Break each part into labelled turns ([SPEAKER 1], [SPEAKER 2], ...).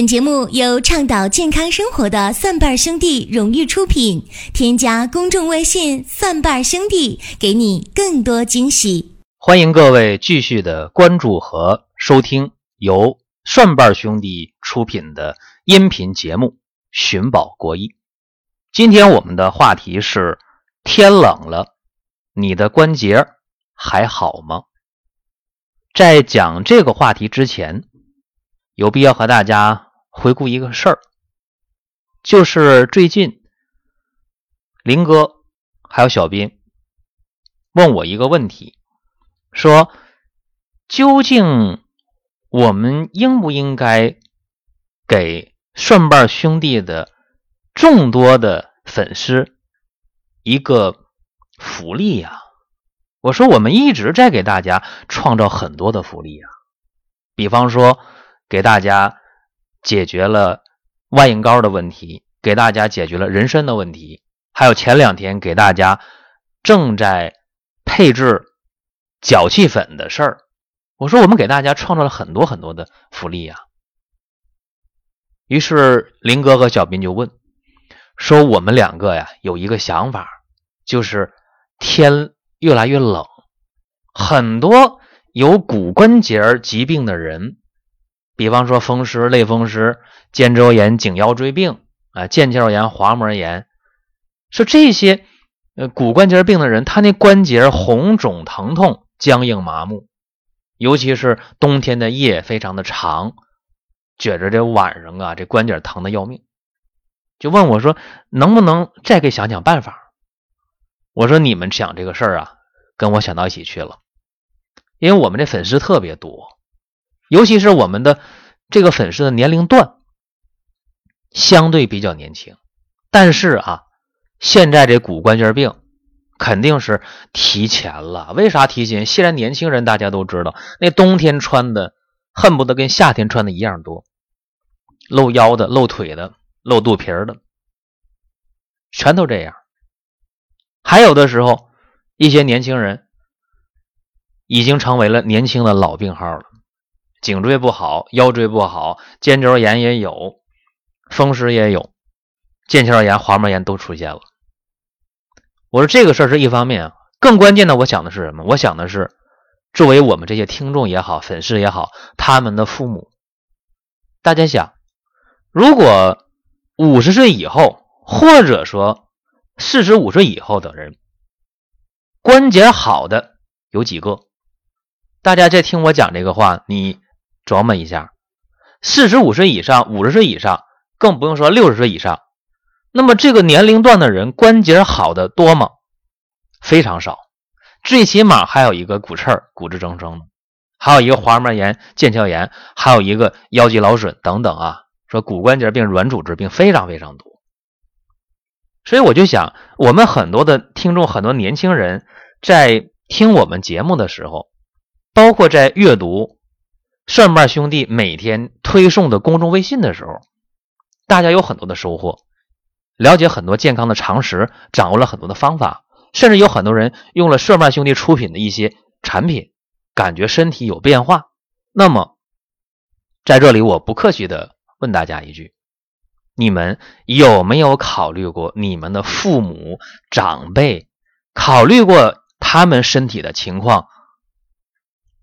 [SPEAKER 1] 本节目由倡导健康生活的蒜瓣兄弟荣誉出品。添加公众微信“蒜瓣兄弟”，给你更多惊喜。
[SPEAKER 2] 欢迎各位继续的关注和收听由蒜瓣兄弟出品的音频节目《寻宝国医》。今天我们的话题是：天冷了，你的关节还好吗？在讲这个话题之前，有必要和大家。回顾一个事儿，就是最近林哥还有小斌问我一个问题，说究竟我们应不应该给顺瓣兄弟的众多的粉丝一个福利呀？我说我们一直在给大家创造很多的福利呀，比方说给大家。解决了外应膏的问题，给大家解决了人参的问题，还有前两天给大家正在配置脚气粉的事儿。我说我们给大家创造了很多很多的福利呀。于是林哥和小斌就问说：“我们两个呀有一个想法，就是天越来越冷，很多有骨关节疾病的人。”比方说风湿、类风湿、肩周炎、颈腰椎病啊、腱鞘炎、滑膜炎，说这些呃骨关节病的人，他那关节红肿、疼痛、僵硬、麻木，尤其是冬天的夜非常的长，觉着这晚上啊这关节疼的要命，就问我说能不能再给想想办法？我说你们想这个事儿啊，跟我想到一起去了，因为我们这粉丝特别多。尤其是我们的这个粉丝的年龄段相对比较年轻，但是啊，现在这骨关节病肯定是提前了。为啥提前？现在年轻人大家都知道，那冬天穿的恨不得跟夏天穿的一样多，露腰的、露腿的、露肚皮的，全都这样。还有的时候，一些年轻人已经成为了年轻的老病号了。颈椎不好，腰椎不好，肩周炎也有，风湿也有，腱鞘炎、滑膜炎都出现了。我说这个事儿是一方面，更关键的，我想的是什么？我想的是，作为我们这些听众也好，粉丝也好，他们的父母，大家想，如果五十岁以后，或者说四十五岁以后的人，关节好的有几个？大家在听我讲这个话，你。琢磨一下，四十五岁以上、五十岁以上，更不用说六十岁以上。那么这个年龄段的人关节好的多吗？非常少，最起码还有一个骨刺、骨质增生，还有一个滑膜炎、腱鞘炎，还有一个腰肌劳损等等啊。说骨关节病、软组织病非常非常多。所以我就想，我们很多的听众、很多年轻人在听我们节目的时候，包括在阅读。蒜瓣兄弟每天推送的公众微信的时候，大家有很多的收获，了解很多健康的常识，掌握了很多的方法，甚至有很多人用了蒜瓣兄弟出品的一些产品，感觉身体有变化。那么，在这里我不客气的问大家一句：你们有没有考虑过你们的父母长辈？考虑过他们身体的情况？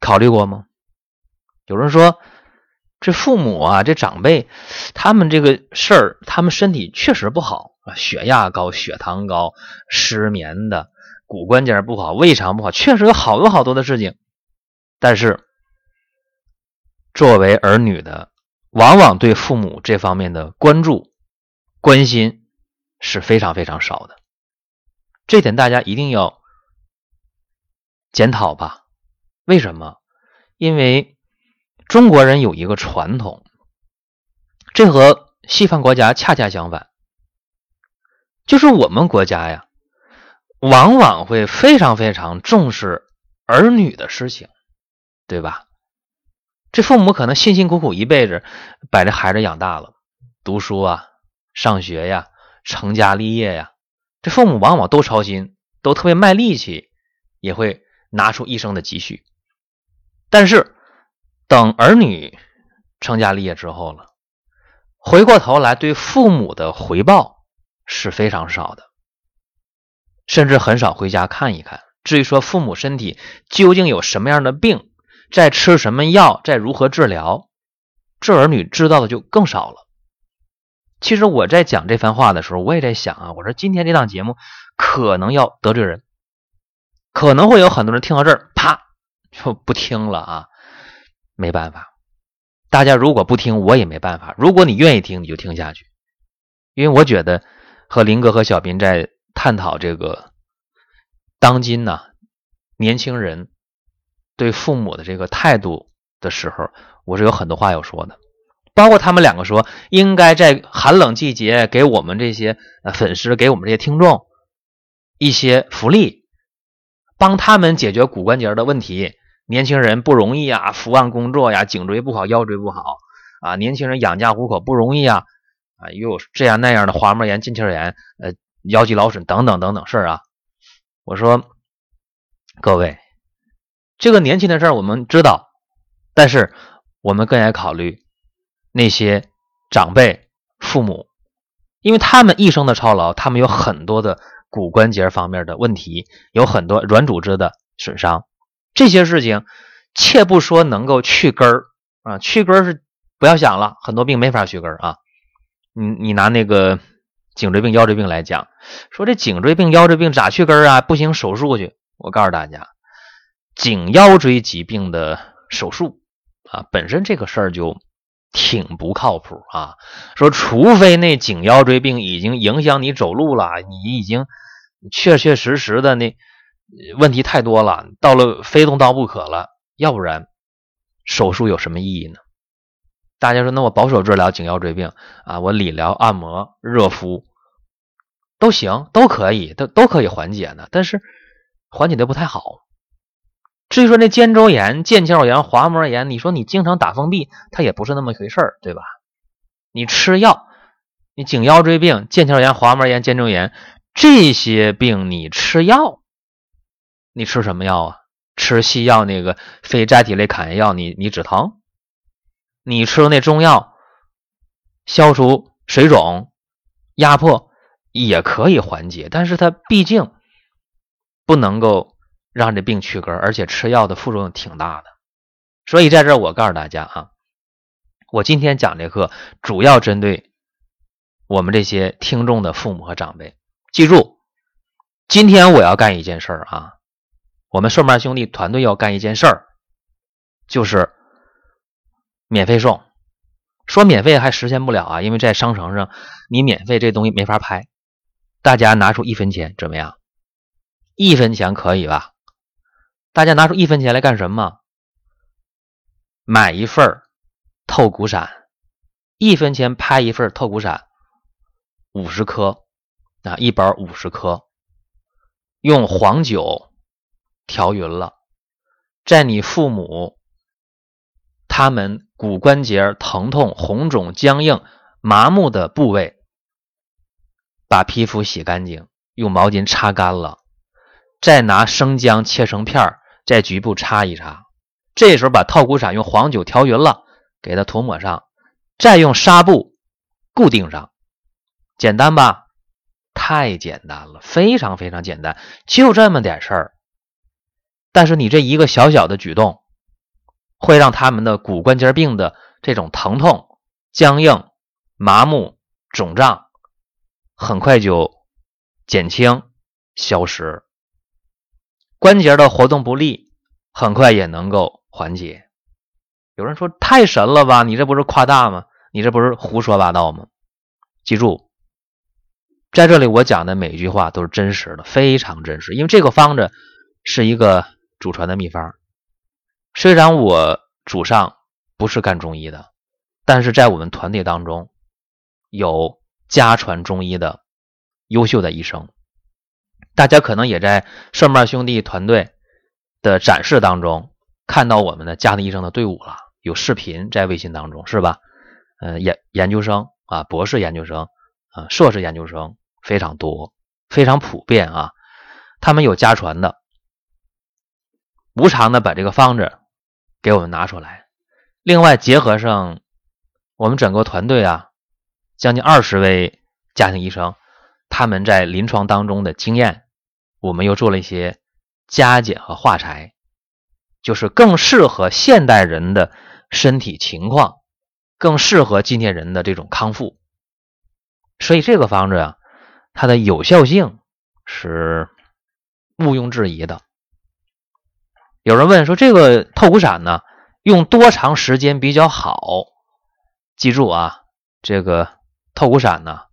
[SPEAKER 2] 考虑过吗？有人说，这父母啊，这长辈，他们这个事儿，他们身体确实不好啊，血压高、血糖高、失眠的，骨关节不好、胃肠不好，确实有好多好多的事情。但是，作为儿女的，往往对父母这方面的关注、关心是非常非常少的。这点大家一定要检讨吧？为什么？因为。中国人有一个传统，这和西方国家恰恰相反，就是我们国家呀，往往会非常非常重视儿女的事情，对吧？这父母可能辛辛苦苦一辈子把这孩子养大了，读书啊、上学呀、成家立业呀，这父母往往都操心，都特别卖力气，也会拿出一生的积蓄，但是。等儿女成家立业之后了，回过头来对父母的回报是非常少的，甚至很少回家看一看。至于说父母身体究竟有什么样的病，在吃什么药，在如何治疗，这儿女知道的就更少了。其实我在讲这番话的时候，我也在想啊，我说今天这档节目可能要得罪人，可能会有很多人听到这儿，啪就不听了啊。没办法，大家如果不听，我也没办法。如果你愿意听，你就听下去，因为我觉得和林哥和小斌在探讨这个当今呢年轻人对父母的这个态度的时候，我是有很多话要说的。包括他们两个说，应该在寒冷季节给我们这些粉丝，给我们这些听众一些福利，帮他们解决骨关节的问题。年轻人不容易啊，伏案工作呀，颈椎不好，腰椎不好啊。年轻人养家糊口不容易啊，啊，又有这样那样的滑膜炎、腱鞘炎、呃，腰肌劳损等等等等事儿啊。我说，各位，这个年轻的事儿我们知道，但是我们更爱考虑那些长辈、父母，因为他们一生的操劳，他们有很多的骨关节方面的问题，有很多软组织的损伤。这些事情，切不说能够去根儿啊，去根儿是不要想了，很多病没法去根儿啊。你你拿那个颈椎病、腰椎病来讲，说这颈椎病、腰椎病咋去根儿啊？不行，手术去。我告诉大家，颈腰椎疾病的手术啊，本身这个事儿就挺不靠谱啊。说除非那颈腰椎病已经影响你走路了，你已经确确实实的那。问题太多了，到了非动刀不可了，要不然手术有什么意义呢？大家说，那我保守治疗颈腰椎病啊，我理疗、按摩、热敷都行，都可以，都都可以缓解的，但是缓解的不太好。至于说那肩周炎、腱鞘炎、滑膜炎，你说你经常打封闭，它也不是那么回事儿，对吧？你吃药，你颈腰椎病、腱鞘炎、滑膜炎、肩周炎这些病，你吃药。你吃什么药啊？吃西药那个非甾体类抗炎药，你你止疼；你吃那中药，消除水肿、压迫也可以缓解，但是它毕竟不能够让这病去根，而且吃药的副作用挺大的。所以在这儿我告诉大家啊，我今天讲这课主要针对我们这些听众的父母和长辈，记住，今天我要干一件事儿啊。我们顺瓣兄弟团队要干一件事儿，就是免费送。说免费还实现不了啊，因为在商城上你免费这东西没法拍。大家拿出一分钱怎么样？一分钱可以吧？大家拿出一分钱来干什么？买一份透骨散，一分钱拍一份透骨散，五十颗啊，一包五十颗，用黄酒。调匀了，在你父母他们骨关节疼痛、红肿、僵硬、麻木的部位，把皮肤洗干净，用毛巾擦干了，再拿生姜切成片，在局部擦一擦。这时候把透骨散用黄酒调匀了，给它涂抹上，再用纱布固定上，简单吧？太简单了，非常非常简单，就这么点事儿。但是你这一个小小的举动，会让他们的骨关节病的这种疼痛、僵硬、麻木、肿胀，很快就减轻、消失。关节的活动不利，很快也能够缓解。有人说太神了吧？你这不是夸大吗？你这不是胡说八道吗？记住，在这里我讲的每一句话都是真实的，非常真实，因为这个方子是一个。祖传的秘方，虽然我祖上不是干中医的，但是在我们团队当中有家传中医的优秀的医生。大家可能也在顺瓣兄弟团队的展示当中看到我们的家庭医生的队伍了，有视频在微信当中是吧？嗯，研研究生啊，博士研究生啊，硕士研究生非常多，非常普遍啊。他们有家传的。无偿的把这个方子给我们拿出来，另外结合上我们整个团队啊将近二十位家庭医生，他们在临床当中的经验，我们又做了一些加减和化裁，就是更适合现代人的身体情况，更适合今天人的这种康复。所以这个方子啊，它的有效性是毋庸置疑的。有人问说，这个透骨散呢，用多长时间比较好？记住啊，这个透骨散呢，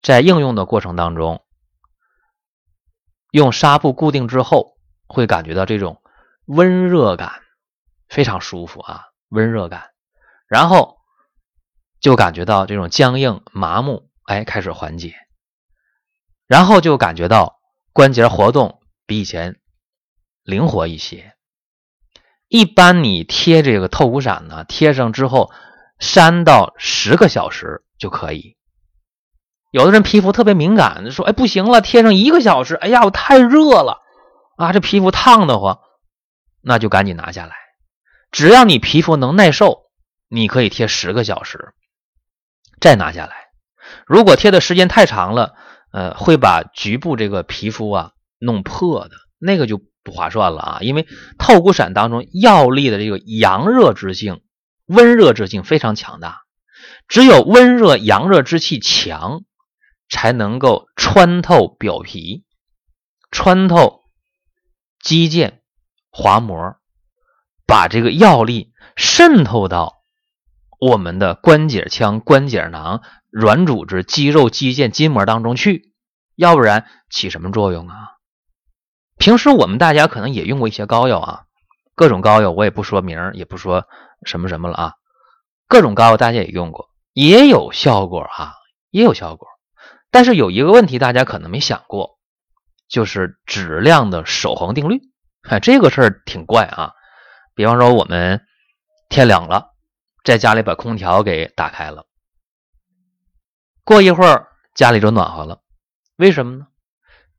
[SPEAKER 2] 在应用的过程当中，用纱布固定之后，会感觉到这种温热感，非常舒服啊，温热感，然后就感觉到这种僵硬麻木。哎，开始缓解，然后就感觉到关节活动比以前灵活一些。一般你贴这个透骨散呢，贴上之后三到十个小时就可以。有的人皮肤特别敏感，说：“哎，不行了，贴上一个小时，哎呀，我太热了啊，这皮肤烫得慌。”那就赶紧拿下来。只要你皮肤能耐受，你可以贴十个小时，再拿下来。如果贴的时间太长了，呃，会把局部这个皮肤啊弄破的，那个就不划算了啊。因为透骨散当中药力的这个阳热之性、温热之性非常强大，只有温热阳热之气强，才能够穿透表皮、穿透肌腱、滑膜，把这个药力渗透到我们的关节腔、关节囊。软组织、肌肉、肌腱、筋膜当中去，要不然起什么作用啊？平时我们大家可能也用过一些膏药啊，各种膏药我也不说名也不说什么什么了啊，各种膏药大家也用过，也有效果啊，也有效果。但是有一个问题大家可能没想过，就是质量的守恒定律。哎，这个事儿挺怪啊。比方说我们天凉了，在家里把空调给打开了。过一会儿家里就暖和了，为什么呢？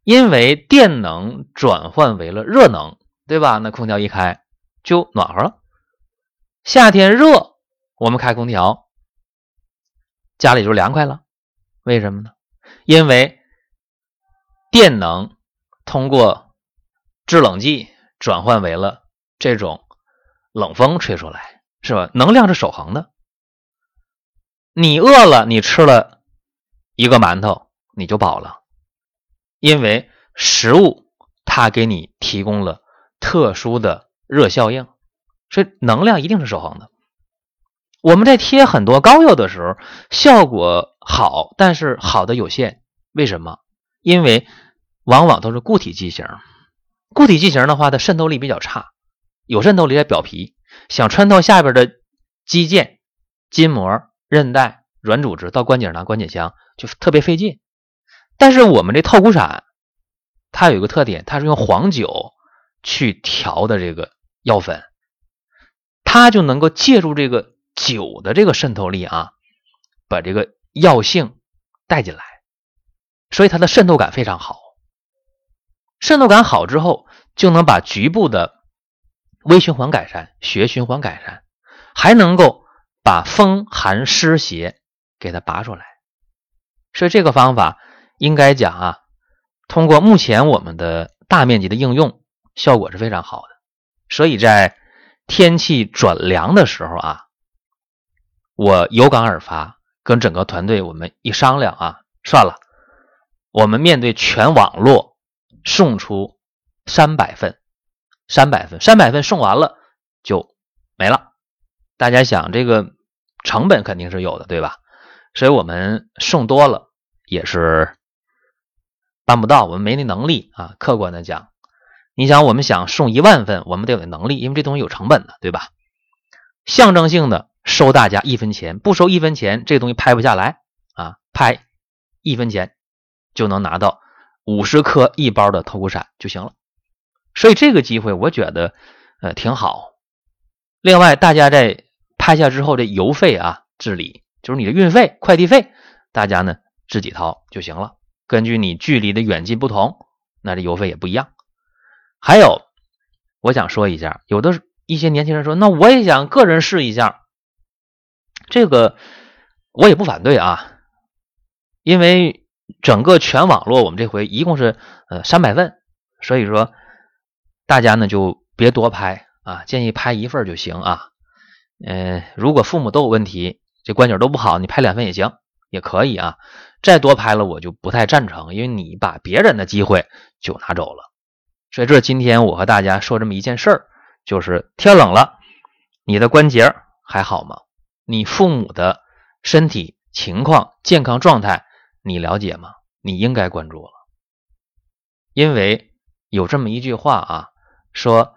[SPEAKER 2] 因为电能转换为了热能，对吧？那空调一开就暖和了。夏天热，我们开空调，家里就凉快了。为什么呢？因为电能通过制冷剂转换为了这种冷风吹出来，是吧？能量是守恒的。你饿了，你吃了。一个馒头你就饱了，因为食物它给你提供了特殊的热效应，所以能量一定是守恒的。我们在贴很多膏药的时候，效果好，但是好的有限。为什么？因为往往都是固体剂型，固体剂型的话，它渗透力比较差，有渗透力在表皮，想穿透下边的肌腱、筋膜、韧带、软组织到关节囊、关节腔。就特别费劲，但是我们这透骨散，它有一个特点，它是用黄酒去调的这个药粉，它就能够借助这个酒的这个渗透力啊，把这个药性带进来，所以它的渗透感非常好。渗透感好之后，就能把局部的微循环改善、血循环改善，还能够把风寒湿邪给它拔出来。所以这个方法应该讲啊，通过目前我们的大面积的应用，效果是非常好的。所以在天气转凉的时候啊，我有感而发，跟整个团队我们一商量啊，算了，我们面对全网络送出三百份，三百份，三百份送完了就没了。大家想这个成本肯定是有的，对吧？所以我们送多了。也是办不到，我们没那能力啊。客观的讲，你想，我们想送一万份，我们得有能力，因为这东西有成本的，对吧？象征性的收大家一分钱，不收一分钱，这东西拍不下来啊。拍一分钱就能拿到五十颗一包的透骨散就行了。所以这个机会我觉得呃挺好。另外，大家在拍下之后的邮费啊，治理就是你的运费、快递费，大家呢。自己掏就行了。根据你距离的远近不同，那这邮费也不一样。还有，我想说一下，有的一些年轻人说，那我也想个人试一下，这个我也不反对啊。因为整个全网络我们这回一共是呃三百份，所以说大家呢就别多拍啊，建议拍一份就行啊。嗯，如果父母都有问题，这关节都不好，你拍两份也行，也可以啊。再多拍了我就不太赞成，因为你把别人的机会就拿走了。所以这今天我和大家说这么一件事儿，就是天冷了，你的关节还好吗？你父母的身体情况、健康状态你了解吗？你应该关注了，因为有这么一句话啊，说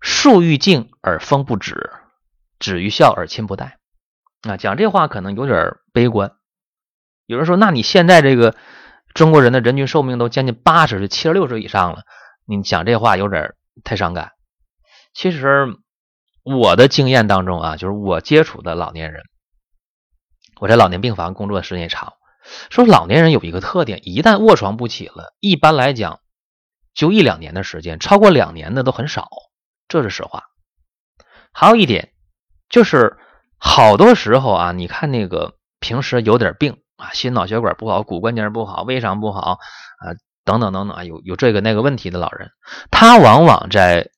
[SPEAKER 2] 树欲静而风不止，子欲孝而亲不待。啊，讲这话可能有点悲观。有人说，那你现在这个中国人的人均寿命都将近八十岁、七十六岁以上了，你讲这话有点太伤感。其实我的经验当中啊，就是我接触的老年人，我在老年病房工作的时间也长，说老年人有一个特点，一旦卧床不起了，一般来讲就一两年的时间，超过两年的都很少，这是实话。还有一点就是。好多时候啊，你看那个平时有点病啊，心脑血管不好，骨关节不好，胃肠不好啊，等等等等啊，有有这个那个问题的老人，他往往在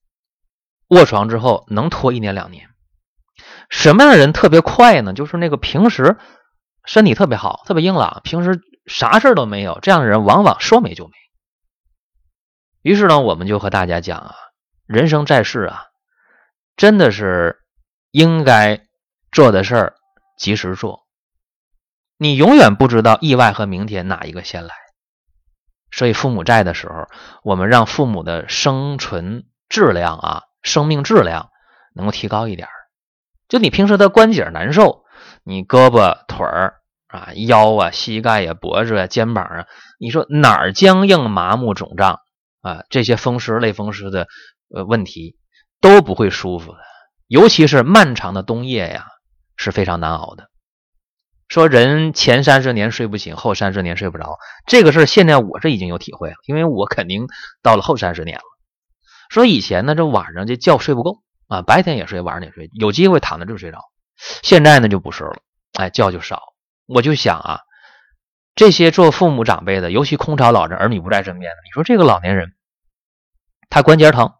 [SPEAKER 2] 卧床之后能拖一年两年。什么样的人特别快呢？就是那个平时身体特别好，特别硬朗，平时啥事都没有，这样的人往往说没就没。于是呢，我们就和大家讲啊，人生在世啊，真的是应该。做的事儿及时做，你永远不知道意外和明天哪一个先来。所以父母在的时候，我们让父母的生存质量啊，生命质量能够提高一点。就你平时的关节难受，你胳膊腿儿啊、腰啊、膝盖呀、脖子啊、肩膀啊，你说哪儿僵硬、麻木、肿胀啊，这些风湿类风湿的呃问题都不会舒服的，尤其是漫长的冬夜呀。是非常难熬的。说人前三十年睡不醒，后三十年睡不着，这个事儿现在我是已经有体会了，因为我肯定到了后三十年了。说以前呢，这晚上这觉睡不够啊，白天也睡，晚上也睡，有机会躺着就睡着。现在呢就不是了，哎，觉就少。我就想啊，这些做父母长辈的，尤其空巢老人，儿女不在身边的，你说这个老年人，他关节疼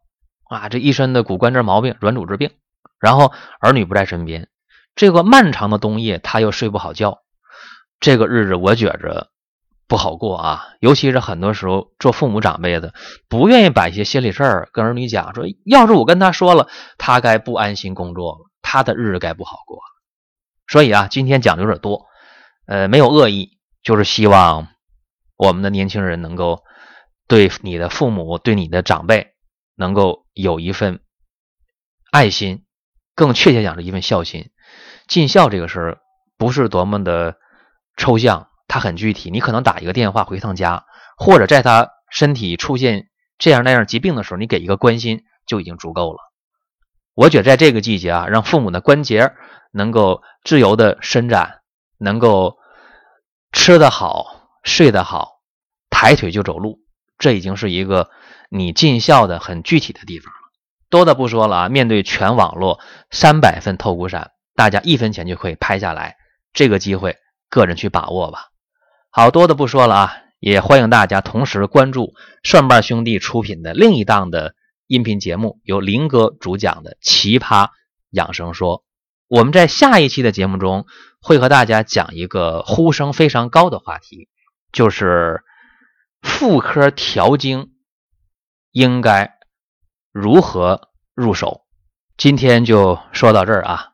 [SPEAKER 2] 啊，这一身的骨关节毛病、软组织病，然后儿女不在身边。这个漫长的冬夜，他又睡不好觉，这个日子我觉着不好过啊。尤其是很多时候做父母长辈的，不愿意把一些心里事儿跟儿女讲，说要是我跟他说了，他该不安心工作，他的日子该不好过。所以啊，今天讲的有点多，呃，没有恶意，就是希望我们的年轻人能够对你的父母、对你的长辈能够有一份爱心，更确切讲是一份孝心。尽孝这个事儿不是多么的抽象，它很具体。你可能打一个电话回趟家，或者在他身体出现这样那样疾病的时候，你给一个关心就已经足够了。我觉得在这个季节啊，让父母的关节能够自由的伸展，能够吃得好、睡得好、抬腿就走路，这已经是一个你尽孝的很具体的地方了。多的不说了啊，面对全网络三百份透骨散。大家一分钱就可以拍下来，这个机会个人去把握吧。好多的不说了啊，也欢迎大家同时关注蒜瓣兄弟出品的另一档的音频节目，由林哥主讲的《奇葩养生说》。我们在下一期的节目中会和大家讲一个呼声非常高的话题，就是妇科调经应该如何入手。今天就说到这儿啊。